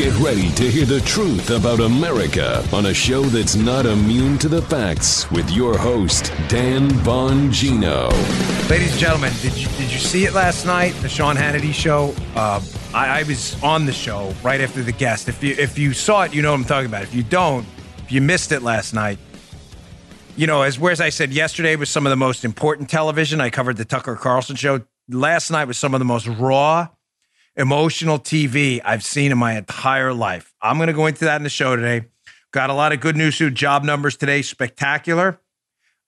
Get ready to hear the truth about America on a show that's not immune to the facts with your host, Dan Bongino. Ladies and gentlemen, did you did you see it last night? The Sean Hannity show. Uh, I, I was on the show right after the guest. If you if you saw it, you know what I'm talking about. If you don't, if you missed it last night, you know as whereas I said yesterday was some of the most important television. I covered the Tucker Carlson show. Last night was some of the most raw, emotional TV I've seen in my entire life. I'm going to go into that in the show today. Got a lot of good news. Too. Job numbers today spectacular.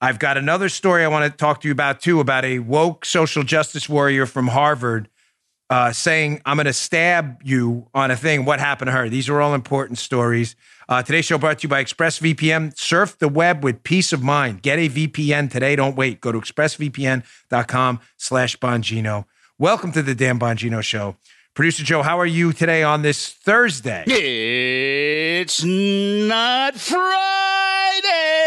I've got another story I want to talk to you about too about a woke social justice warrior from Harvard uh, saying, I'm going to stab you on a thing. What happened to her? These are all important stories. Uh, today's show brought to you by ExpressVPN. Surf the web with peace of mind. Get a VPN today. Don't wait. Go to expressvpn.com slash Bongino. Welcome to the Dan Bongino Show. Producer Joe, how are you today on this Thursday? It's not Friday.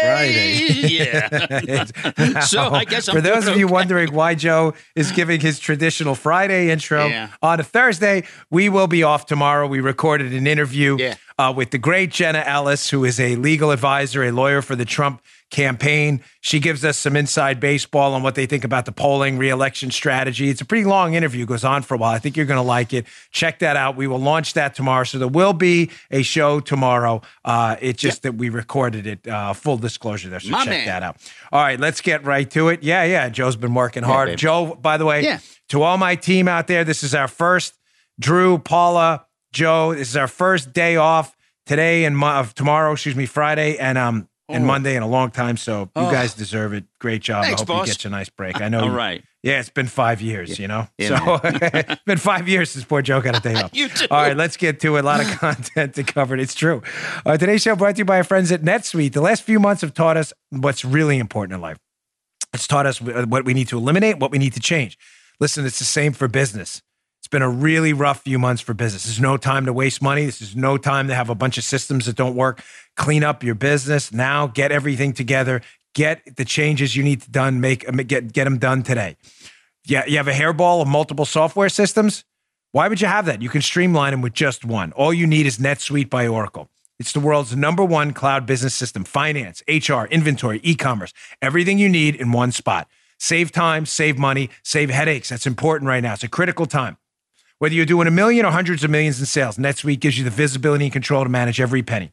Friday. Yeah. so I guess I'm for those of you wondering why Joe is giving his traditional Friday intro Yeah. on a Thursday, we will be off tomorrow. We recorded an interview Yeah. uh, with the great Jenna Ellis, who is a legal advisor, a lawyer for the Trump campaign. She gives us some inside baseball on what they think about the polling reelection strategy. It's a pretty long interview, goes on for a while. I think you're going to like it. Check that out. We will launch that tomorrow. So there will be a show tomorrow. Uh, it's just that we recorded it. Uh, full disclosure there. So My check man. that out. All right, let's get right to it. Yeah, yeah. Joe's been working hard. baby. Joe, by the way, Yeah. to all my team out there, this is our first Drew, Paula, Joe. This is our first day off today and of tomorrow, excuse me, Friday and um and Oh. Monday in a long time. So you Oh. guys deserve it. Great job. Thanks, I hope boss. you get you a nice break. I know. All you- right. Yeah, it's been five years, you know? Yeah, so it's been five years since poor Joe got a day off. You too. All right, let's get to it. A lot of content to cover. It's true. Uh, today's show brought to you by our friends at NetSuite. The last few months have taught us what's really important in life. It's taught us what we need to eliminate, what we need to change. Listen, it's the same for business. It's been a really rough few months for business. There's no time to waste money. This is no time to have a bunch of systems that don't work. Clean up your business now. Get everything together. Get the changes you need to done. Make uh, get get them done today. Yeah, you have a hairball of multiple software systems. Why would you have that? You can streamline them with just one. All you need is NetSuite by Oracle. It's the world's number one cloud business system, finance, HR, inventory, e-commerce, everything you need in one spot. Save time, save money, save headaches. That's important right now. It's a critical time. Whether you're doing a million or hundreds of millions in sales, NetSuite gives you the visibility and control to manage every penny.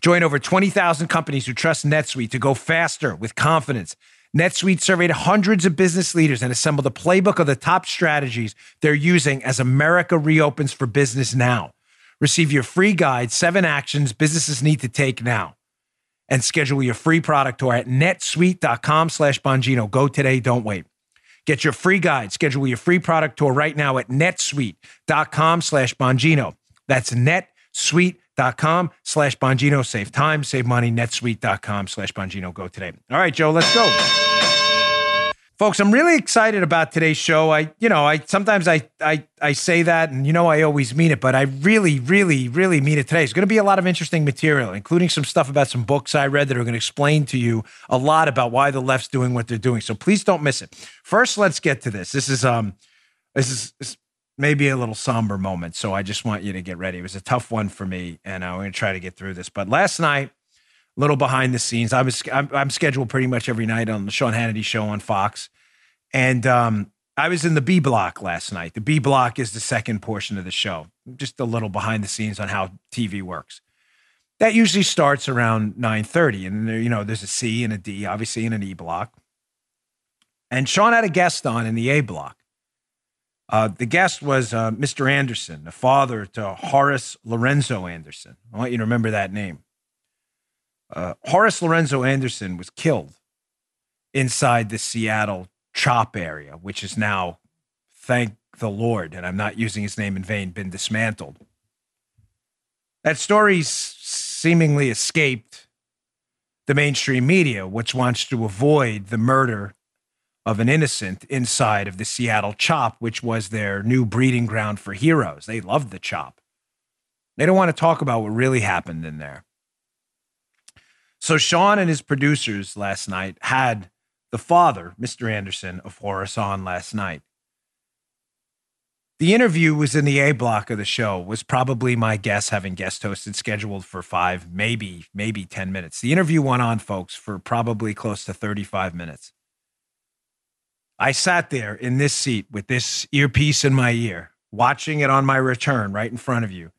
Join over 20,000 companies who trust NetSuite to go faster with confidence. NetSuite surveyed hundreds of business leaders and assembled a playbook of the top strategies they're using as America reopens for business now. Receive your free guide, seven actions businesses need to take now. And schedule your free product tour at netsuite.com slash Bongino. Go today, don't wait. Get your free guide, schedule your free product tour right now at netsuite.com slash Bongino. That's netsuite.com slash Bongino. Save time, save money, netsuite.com slash Bongino. Go today. All right, Joe, let's go. Folks, I'm really excited about today's show. I, you know, I sometimes I I I say that and you know I always mean it, but I really, really, really mean it today. It's going to be a lot of interesting material, including some stuff about some books I read that are going to explain to you a lot about why the left's doing what they're doing. So please don't miss it. First, let's get to this. This is um this is this maybe a little somber moment, so I just want you to get ready. It was a tough one for me, and I'm going to try to get through this. But last night, little behind the scenes. I was I'm, I'm scheduled pretty much every night on the Sean Hannity show on Fox, and um, I was in the B block last night. The B block is the second portion of the show. Just a little behind the scenes on how TV works. That usually starts around nine thirty, and there, you know there's a C and a D, obviously, in an E block. And Sean had a guest on in the A block. Uh, the guest was uh, Mr. Anderson, the father to Horace Lorenzo Anderson. I want you to remember that name. Uh, Horace Lorenzo Anderson was killed inside the Seattle CHOP area, which is now, thank the Lord, and I'm not using his name in vain, been dismantled. That story's seemingly escaped the mainstream media, which wants to avoid the murder of an innocent inside of the Seattle CHOP, which was their new breeding ground for heroes. They loved the CHOP. They don't want to talk about what really happened in there. So Sean and his producers last night had the father, Mr. Anderson of Horace, on last night. The interview was in the A block of the show, was probably my guess having guest hosted scheduled for five, maybe, maybe 10 minutes. The interview went on, folks, for probably close to 35 minutes. I sat there in this seat with this earpiece in my ear, watching it on my return right in front of you,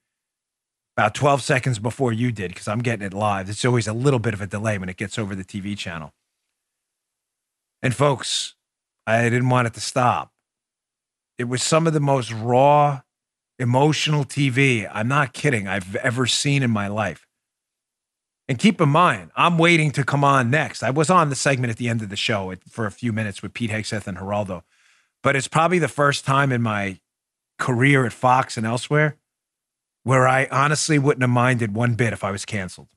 about 12 seconds before you did, because I'm getting it live. It's always a little bit of a delay when it gets over the TV channel. And folks, I didn't want it to stop. It was some of the most raw, emotional TV, I'm not kidding, I've ever seen in my life. And keep in mind, I'm waiting to come on next. I was on the segment at the end of the show for a few minutes with Pete Hegseth and Geraldo, but it's probably the first time in my career at Fox and elsewhere where I honestly wouldn't have minded one bit if I was canceled.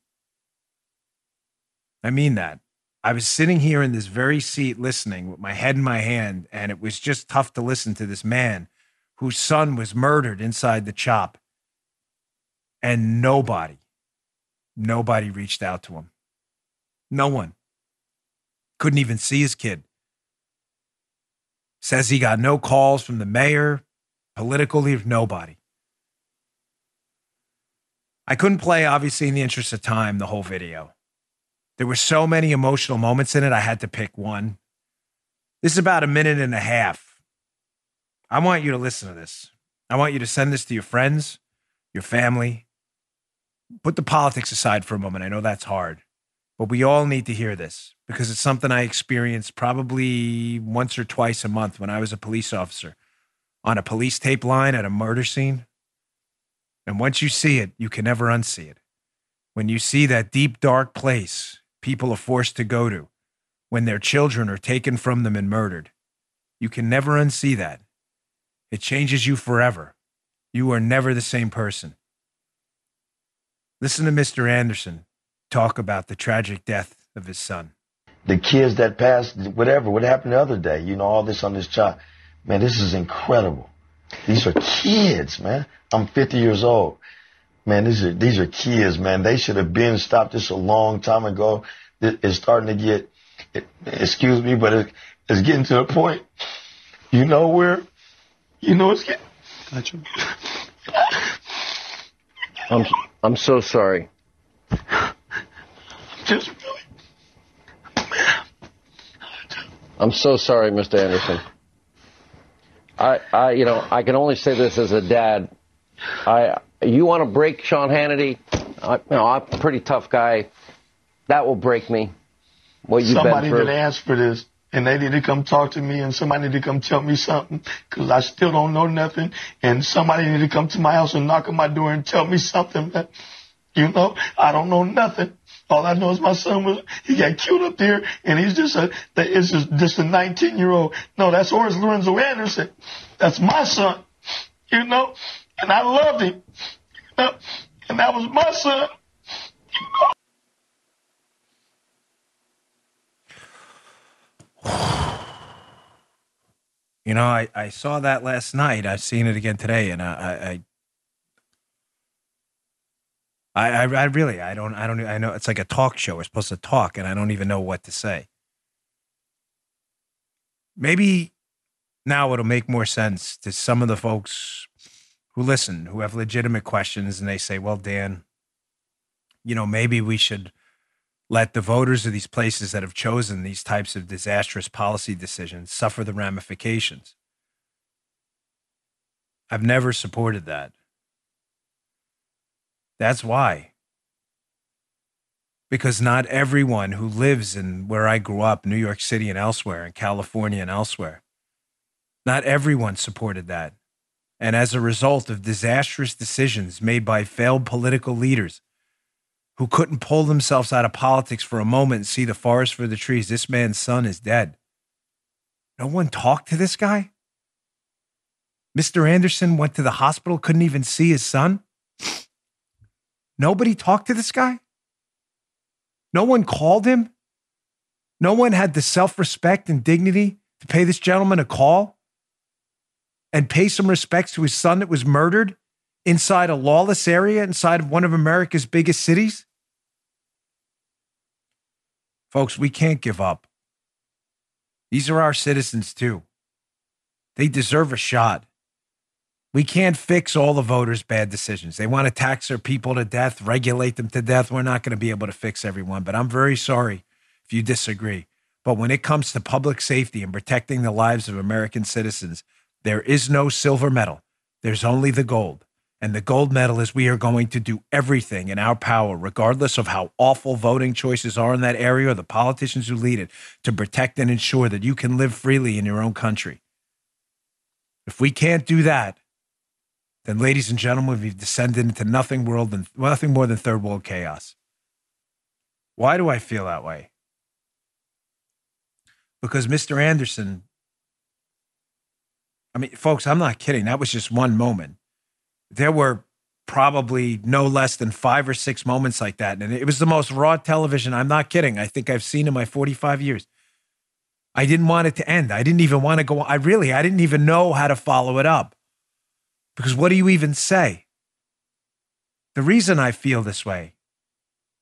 I mean that. I was sitting here in this very seat listening with my head in my hand, and it was just tough to listen to this man whose son was murdered inside the chop. And nobody, nobody reached out to him. No one. Couldn't even see his kid. Says he got no calls from the mayor, political leader, nobody. I couldn't play, obviously, in the interest of time, the whole video. There were so many emotional moments in it, I had to pick one. This is about a minute and a half. I want you to listen to this. I want you to send this to your friends, your family. Put the politics aside for a moment. I know that's hard, but we all need to hear this because it's something I experienced probably once or twice a month when I was a police officer on a police tape line at a murder scene. And once you see it, you can never unsee it. When you see that deep, dark place people are forced to go to when their children are taken from them and murdered. You can never unsee that. It changes you forever. You are never the same person. Listen to Mr. Anderson talk about the tragic death of his son. The kids that passed, whatever, what happened the other day, you know, all this on this child. Man, this is incredible. These are kids, man. I'm 50 years old. Man, these are these are kids, man. They should have been stopped this a long time ago. It's starting to get, it, excuse me, but it, it's getting to a point. You know where, you know it's getting. Gotcha. I'm I'm so sorry. Just really. I'm so sorry, Mr. Anderson. I, I, you know, I can only say this as a dad. I, you want to break Sean Hannity? I, you know, I'm a pretty tough guy. That will break me. What you've somebody been through. that asked for this, and they need to come talk to me, and somebody need to come tell me something, because I still don't know nothing, and somebody need to come to my house and knock on my door and tell me something. You know, I don't know nothing. All I know is my son was he got killed up there, and he's just a it's just just a 19 year old. No, that's Horace Lorenzo Anderson. That's my son. You know, and I loved him. You know? And that was my son. You know, I, I saw that last night. I've seen it again today, and I, I, I, I really, I don't, I don't, I know it's like a talk show. We're supposed to talk, and I don't even know what to say. Maybe now it'll make more sense to some of the folks who listen, who have legitimate questions, and they say, "Well, Dan, you know, maybe we should." let the voters of these places that have chosen these types of disastrous policy decisions suffer the ramifications. I've never supported that. That's why. Because not everyone who lives in where I grew up, New York City and elsewhere, in California and elsewhere, not everyone supported that. And as a result of disastrous decisions made by failed political leaders, who couldn't pull themselves out of politics for a moment and see the forest for the trees. This man's son is dead. No one talked to this guy? Mr. Anderson went to the hospital, couldn't even see his son? Nobody talked to this guy? No one called him? No one had the self respect and dignity to pay this gentleman a call and pay some respects to his son that was murdered inside a lawless area, inside of one of America's biggest cities? Folks, we can't give up. These are our citizens too. They deserve a shot. We can't fix all the voters' bad decisions. They want to tax their people to death, regulate them to death. We're not going to be able to fix everyone, but I'm very sorry if you disagree. But when it comes to public safety and protecting the lives of American citizens, there is no silver medal. There's only the gold. And the gold medal is we are going to do everything in our power, regardless of how awful voting choices are in that area or the politicians who lead it, to protect and ensure that you can live freely in your own country. If we can't do that, then, ladies and gentlemen, we've descended into nothing world than nothing more than third world chaos. Why do I feel that way? Because Mr. Anderson, I mean, folks, I'm not kidding. That was just one moment. There were probably no less than five or six moments like that. And it was the most raw television. I'm not kidding. I think I've seen in my 45 years. I didn't want it to end. I didn't even want to go. I really, I didn't even know how to follow it up. Because what do you even say? The reason I feel this way,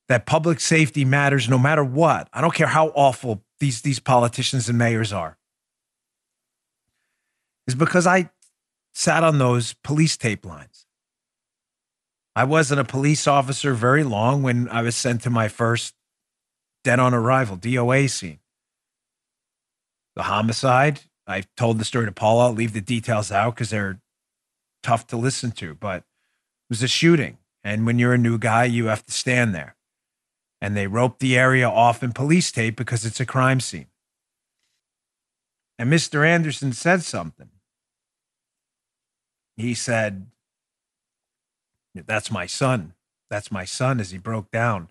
that public safety matters no matter what, I don't care how awful these, these politicians and mayors are, is because I sat on those police tape lines. I wasn't a police officer very long when I was sent to my first dead on arrival, DOA scene. The homicide, I told the story to Paula. I'll leave the details out because they're tough to listen to, but it was a shooting. And when you're a new guy, you have to stand there. And they roped the area off in police tape because it's a crime scene. And Mr. Anderson said something. He said, That's my son. That's my son as he broke down.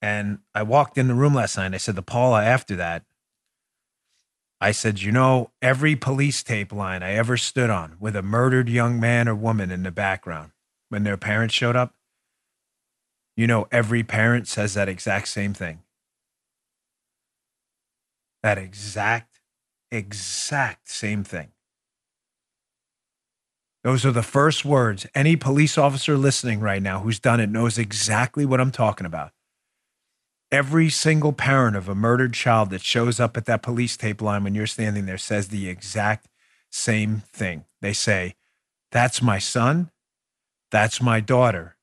And I walked in the room last night and I said to Paula after that, I said, you know, every police tape line I ever stood on with a murdered young man or woman in the background when their parents showed up, you know, every parent says that exact same thing. That exact, exact same thing. Those are the first words. Any police officer listening right now who's done it knows exactly what I'm talking about. Every single parent of a murdered child that shows up at that police tape line when you're standing there says the exact same thing. They say, That's my son. That's my daughter.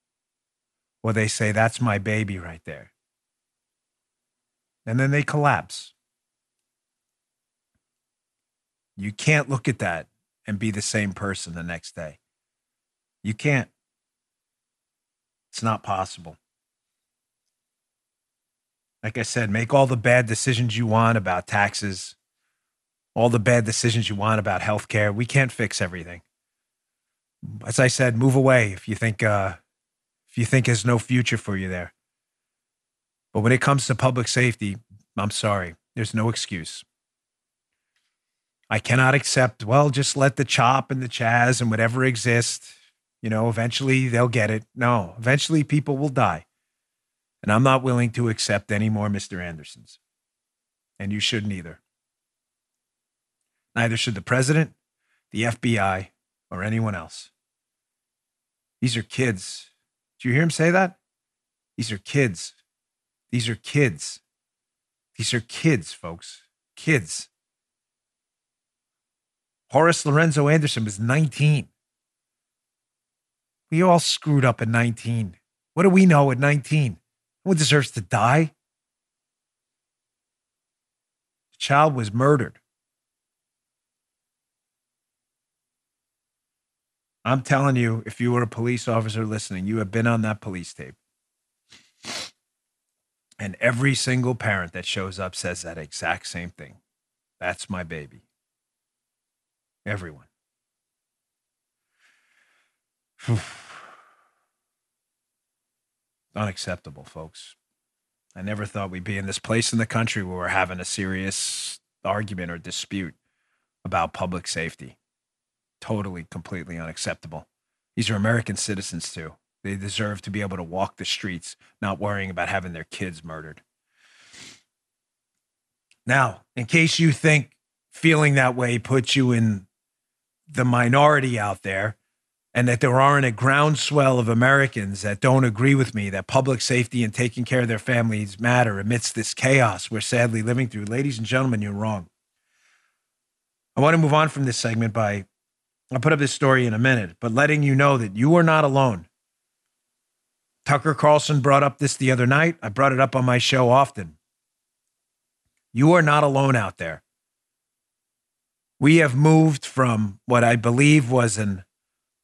Or they say, That's my baby right there. And then they collapse. You can't look at that and be the same person the next day. You can't. It's not possible. Like I said, make all the bad decisions you want about taxes, all the bad decisions you want about healthcare. We can't fix everything. As I said, move away if you think uh, if you think there's no future for you there. But when it comes to public safety, I'm sorry, there's no excuse. I cannot accept, well, just let the chop and the chaz and whatever exist, you know, eventually they'll get it. No, eventually people will die. And I'm not willing to accept any more Mr. Andersons. And you shouldn't either. Neither should the president, the FBI, or anyone else. These are kids. Do you hear him say that? These are kids. These are kids. These are kids, folks. Kids. Horace Lorenzo Anderson was 19. We all screwed up at 19. What do we know at 19? Who deserves to die? The child was murdered. I'm telling you, if you were a police officer listening, you have been on that police tape. And every single parent that shows up says that exact same thing. That's my baby. Everyone. unacceptable, folks. I never thought we'd be in this place in the country where we're having a serious argument or dispute about public safety. Totally, completely unacceptable. These are American citizens, too. They deserve to be able to walk the streets, not worrying about having their kids murdered. Now, in case you think feeling that way puts you in the minority out there, and that there aren't a groundswell of Americans that don't agree with me that public safety and taking care of their families matter amidst this chaos we're sadly living through. Ladies and gentlemen, you're wrong. I want to move on from this segment by I'll put up this story in a minute, but letting you know that you are not alone. Tucker Carlson brought up this the other night. I brought it up on my show often. You are not alone out there. We have moved from what I believe was an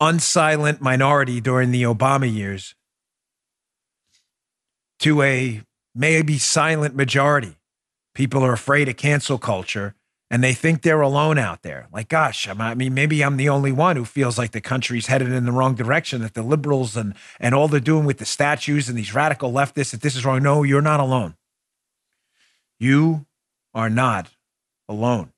unsilent minority during the Obama years to a maybe silent majority. People are afraid of cancel culture and they think they're alone out there. Like, gosh, I mean, maybe I'm the only one who feels like the country's headed in the wrong direction, that the liberals and, and all they're doing with the statues and these radical leftists, that this is wrong. No, you're not alone. You are not alone.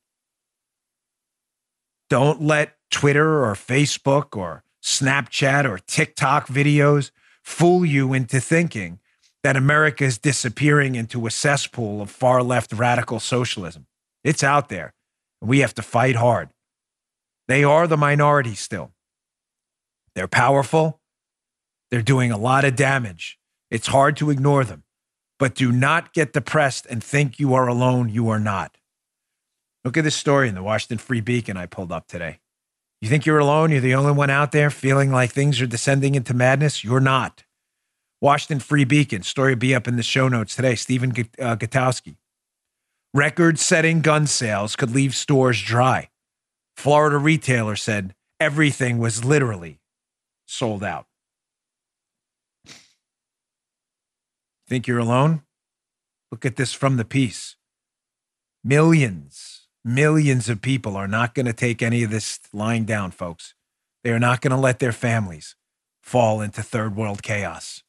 Don't let Twitter or Facebook or Snapchat or TikTok videos fool you into thinking that America is disappearing into a cesspool of far left radical socialism. It's out there. And We have to fight hard. They are the minority still. They're powerful. They're doing a lot of damage. It's hard to ignore them. But do not get depressed and think you are alone. You are not. Look at this story in the Washington Free Beacon I pulled up today. You think you're alone? You're the only one out there feeling like things are descending into madness? You're not. Washington Free Beacon, story will be up in the show notes today. Stephen uh, Gutowski. Record setting gun sales could leave stores dry. Florida retailer said everything was literally sold out. Think you're alone? Look at this from the piece. Millions, millions of people are not going to take any of this lying down, folks. They are not going to let their families fall into third world chaos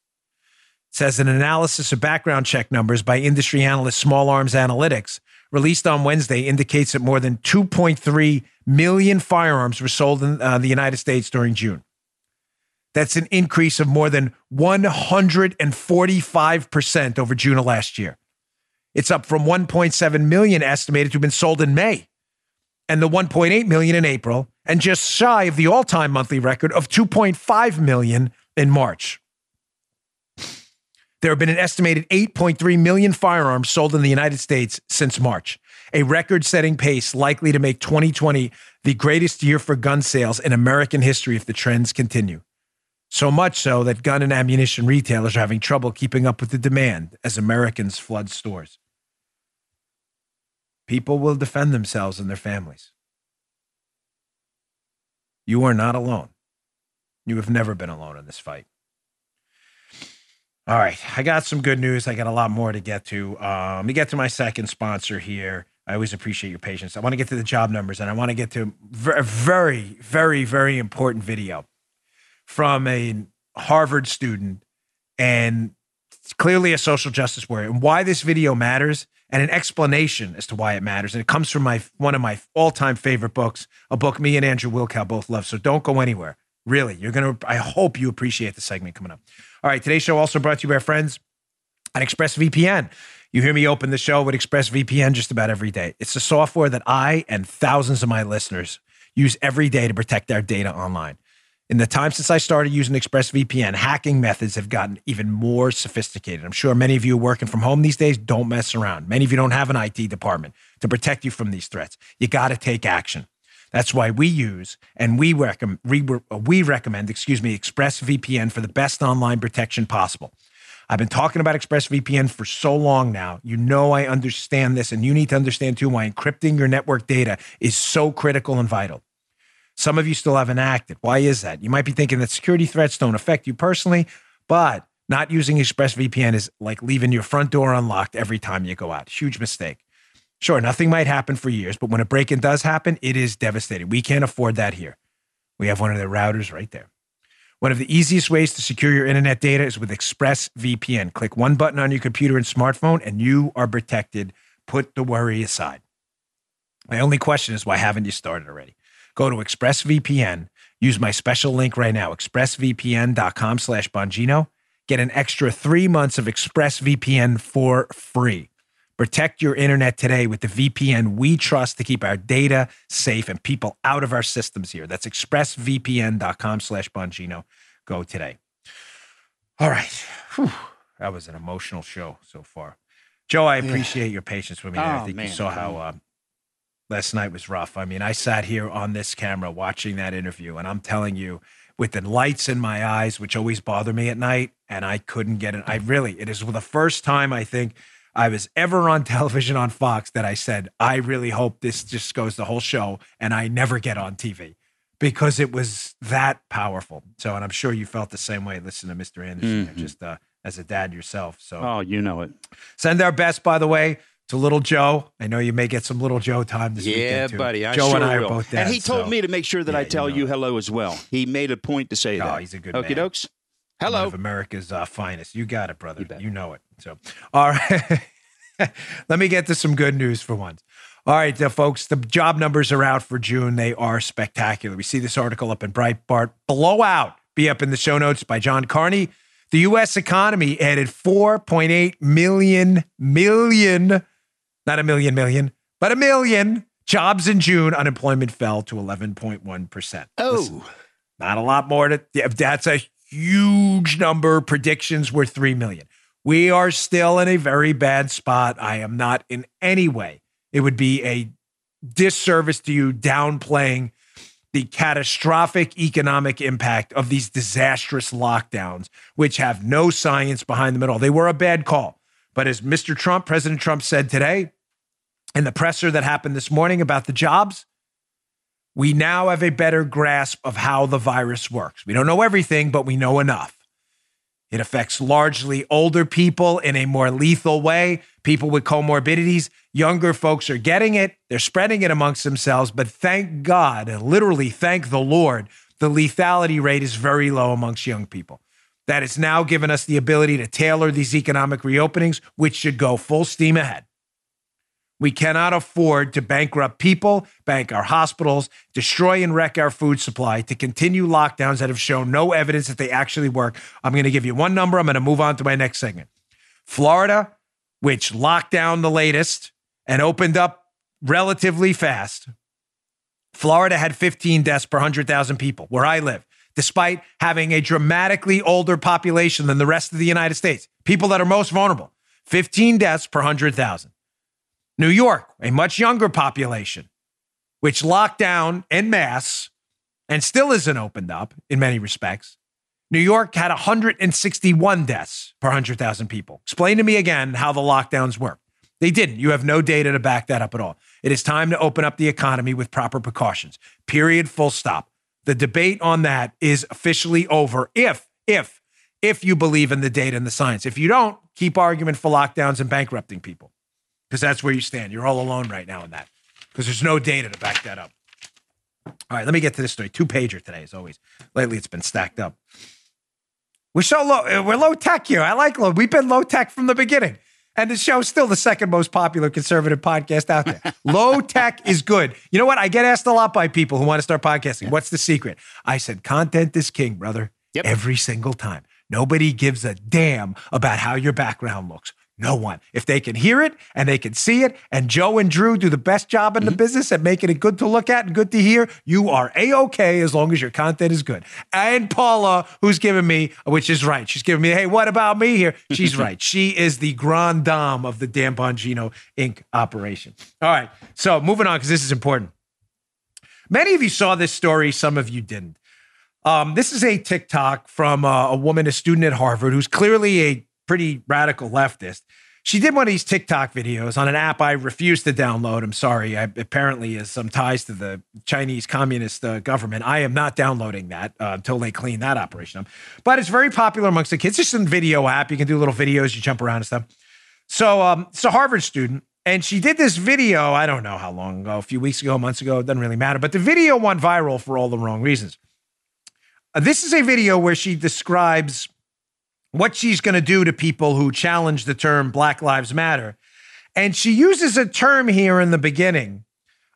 says an analysis of background check numbers by industry analyst Small Arms Analytics released on Wednesday indicates that more than 2.3 million firearms were sold in uh, the United States during June. That's an increase of more than 145% over June of last year. It's up from 1.7 million estimated to have been sold in May and the 1.8 million in April and just shy of the all-time monthly record of 2.5 million in March. There have been an estimated 8.3 million firearms sold in the United States since March, a record setting pace likely to make 2020 the greatest year for gun sales in American history if the trends continue. So much so that gun and ammunition retailers are having trouble keeping up with the demand as Americans flood stores. People will defend themselves and their families. You are not alone. You have never been alone in this fight. All right, I got some good news. I got a lot more to get to. Um, let me get to my second sponsor here. I always appreciate your patience. I want to get to the job numbers, and I want to get to a very, very, very important video from a Harvard student, and clearly a social justice warrior, and why this video matters, and an explanation as to why it matters. And it comes from my one of my all-time favorite books, a book me and Andrew Wilkow both love. So don't go anywhere. Really, you're gonna. I hope you appreciate the segment coming up. All right, today's show also brought to you by our friends at ExpressVPN. You hear me open the show with ExpressVPN just about every day. It's the software that I and thousands of my listeners use every day to protect our data online. In the time since I started using ExpressVPN, hacking methods have gotten even more sophisticated. I'm sure many of you working from home these days don't mess around. Many of you don't have an IT department to protect you from these threats. You got to take action. That's why we use and we recommend we, uh, we recommend, excuse me, ExpressVPN for the best online protection possible. I've been talking about ExpressVPN for so long now. You know I understand this, and you need to understand too why encrypting your network data is so critical and vital. Some of you still haven't acted. Why is that? You might be thinking that security threats don't affect you personally, but not using ExpressVPN is like leaving your front door unlocked every time you go out. Huge mistake. Sure, nothing might happen for years, but when a break in does happen, it is devastating. We can't afford that here. We have one of the routers right there. One of the easiest ways to secure your internet data is with ExpressVPN. Click one button on your computer and smartphone, and you are protected. Put the worry aside. My only question is why haven't you started already? Go to ExpressVPN. Use my special link right now, expressvpn.com slash Bongino. Get an extra three months of ExpressVPN for free. Protect your internet today with the VPN we trust to keep our data safe and people out of our systems here. That's expressvpn.com slash Bongino. Go today. All right. Whew. That was an emotional show so far. Joe, I appreciate your patience with me. There. I Oh, think man. you saw how uh, last night was rough. I mean, I sat here on this camera watching that interview, and I'm telling you, with the lights in my eyes, which always bother me at night, and I couldn't get it. I really, it is the first time I think I was ever on television on Fox that I said, I really hope this just goes the whole show and I never get on TV because it was that powerful. So, and I'm sure you felt the same way. Listen to Mr. Anderson, Mhm. just uh, as a dad yourself. So, Oh, you know it. send our best, by the way, to Little Joe. I know you may get some Little Joe time this Yeah, weekend. too. buddy. I Joe sure and I will. are both dads. and he told so- me to make sure that Yeah, I you tell know you hello as well. He made a point to say Oh, that. he's a good Okie man. dokes. one Hello. of America's uh, finest. You got it, brother. You. You know it. So, all right. Let me get to some good news for once. All right, uh, folks, the job numbers are out for June. They are spectacular. We see this article up in Breitbart. Blowout. Be up in the show notes by John Carney. The U.S. economy added 4.8 million, million, not a million, million, but a million jobs in June. Unemployment fell to 11.1%. Oh, Not a lot more to that's a huge number. Predictions were 3 million. We are still in a very bad spot. I am not in any way. It would be a disservice to you downplaying the catastrophic economic impact of these disastrous lockdowns, which have no science behind them at all. They were a bad call. But as Mr. Trump, President Trump said today in the presser that happened this morning about the jobs, we now have a better grasp of how the virus works. We don't know everything, but we know enough. It affects largely older people in a more lethal way, people with comorbidities. Younger folks are getting it, they're spreading it amongst themselves. But thank God, literally, thank the Lord, the lethality rate is very low amongst young people. That has now given us the ability to tailor these economic reopenings, which should go full steam ahead. We cannot afford to bankrupt people, bank our hospitals, destroy and wreck our food supply, to continue lockdowns that have shown no evidence that they actually work. I'm going to give you one number. I'm going to move on to my next segment. Florida, which locked down the latest and opened up relatively fast, Florida had 15 deaths per 100,000 people, where I live, despite having a dramatically older population than the rest of the United States. People that are most vulnerable, 15 deaths per 100,000. New York, a much younger population, which locked down en masse and still isn't opened up in many respects. New York had 161 deaths per 100,000 people. Explain to me again how the lockdowns work. They didn't. You have no data to back that up at all. It is time to open up the economy with proper precautions. Period. Full stop. The debate on that is officially over if, if, if you believe in the data and the science. If you don't, keep arguing for lockdowns and bankrupting people because that's where you stand. You're all alone right now in that because there's no data to back that up. All right, let me get to this story. Two pager today, as always. Lately, it's been stacked up. We're so low. Uh, we're low tech here. I like low. We've been low tech from the beginning, and the show's still the second most popular conservative podcast out there. low tech is good. You know what? I get asked a lot by people who want to start podcasting. What's the secret? I said, content is king, brother. Yep. Every single time. Nobody gives a damn about how your background looks. No one. If they can hear it and they can see it, and Joe and Drew do the best job in the business at making it good to look at and good to hear, you are a okay as long as your content is good. And Paula, who's giving me, which is right, she's giving me, hey, what about me here? She's right. She is the grand dame of the Dan Bongino Inc. operation. All right. So moving on, because this is important. Many of you saw this story, some of you didn't. Um, this is a TikTok from uh, a woman, a student at Harvard, who's clearly a pretty radical leftist. She did one of these TikTok videos on an app I refuse to download. I'm sorry. I, apparently, has some ties to the Chinese Communist uh, government. I am not downloading that uh, until they clean that operation up. But it's very popular amongst the kids. It's just a video app. You can do little videos. You jump around and stuff. So, um, it's a Harvard student, and she did this video. I don't know how long ago, a few weeks ago, months ago. It doesn't really matter. But the video went viral for all the wrong reasons. Uh, this is a video where she describes what she's going to do to people who challenge the term Black Lives Matter. And she uses a term here in the beginning.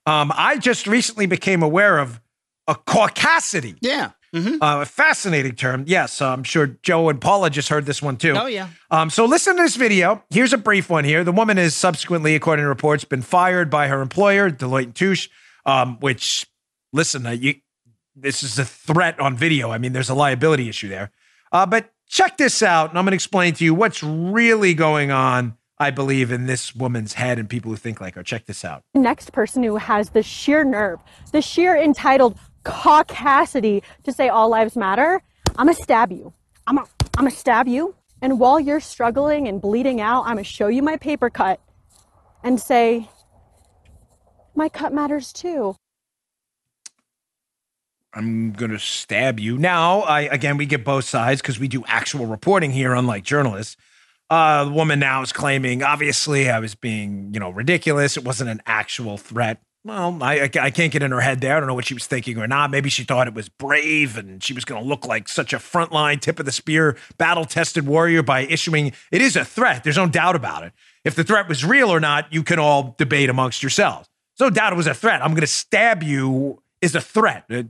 Um, I just recently became aware of a caucasity, yeah. hmm uh, a fascinating term. Yes, I'm sure Joe and Paula just heard this one too. Oh, yeah. Um, so listen to this video. Here's a brief one here. The woman is subsequently, according to reports, been fired by her employer, Deloitte and Touche, um, which, listen, uh, you, this is a threat on video. I mean, there's a liability issue there. Uh, but check this out, and I'm going to explain to you what's really going on I believe, in this woman's head and people who think like her. Check this out. next person who has the sheer nerve, the sheer entitled caucasity to say all lives matter, I'm gonna stab you. I'm gonna, I'm gonna stab you. And while you're struggling and bleeding out, I'm gonna show you my paper cut and say, my cut matters too. I'm going to stab you. Now, I again, we get both sides because we do actual reporting here, unlike journalists. Uh, the woman now is claiming, obviously, I was being, you know, ridiculous. It wasn't an actual threat. Well, I, I, can't get in her head there. I don't know what she was thinking or not. Maybe she thought it was brave and she was going to look like such a frontline, tip of the spear, battle tested warrior by issuing. It is a threat. There's no doubt about it. If the threat was real or not, you can all debate amongst yourselves. There's no doubt it was a threat. I'm going to stab you is a threat. It-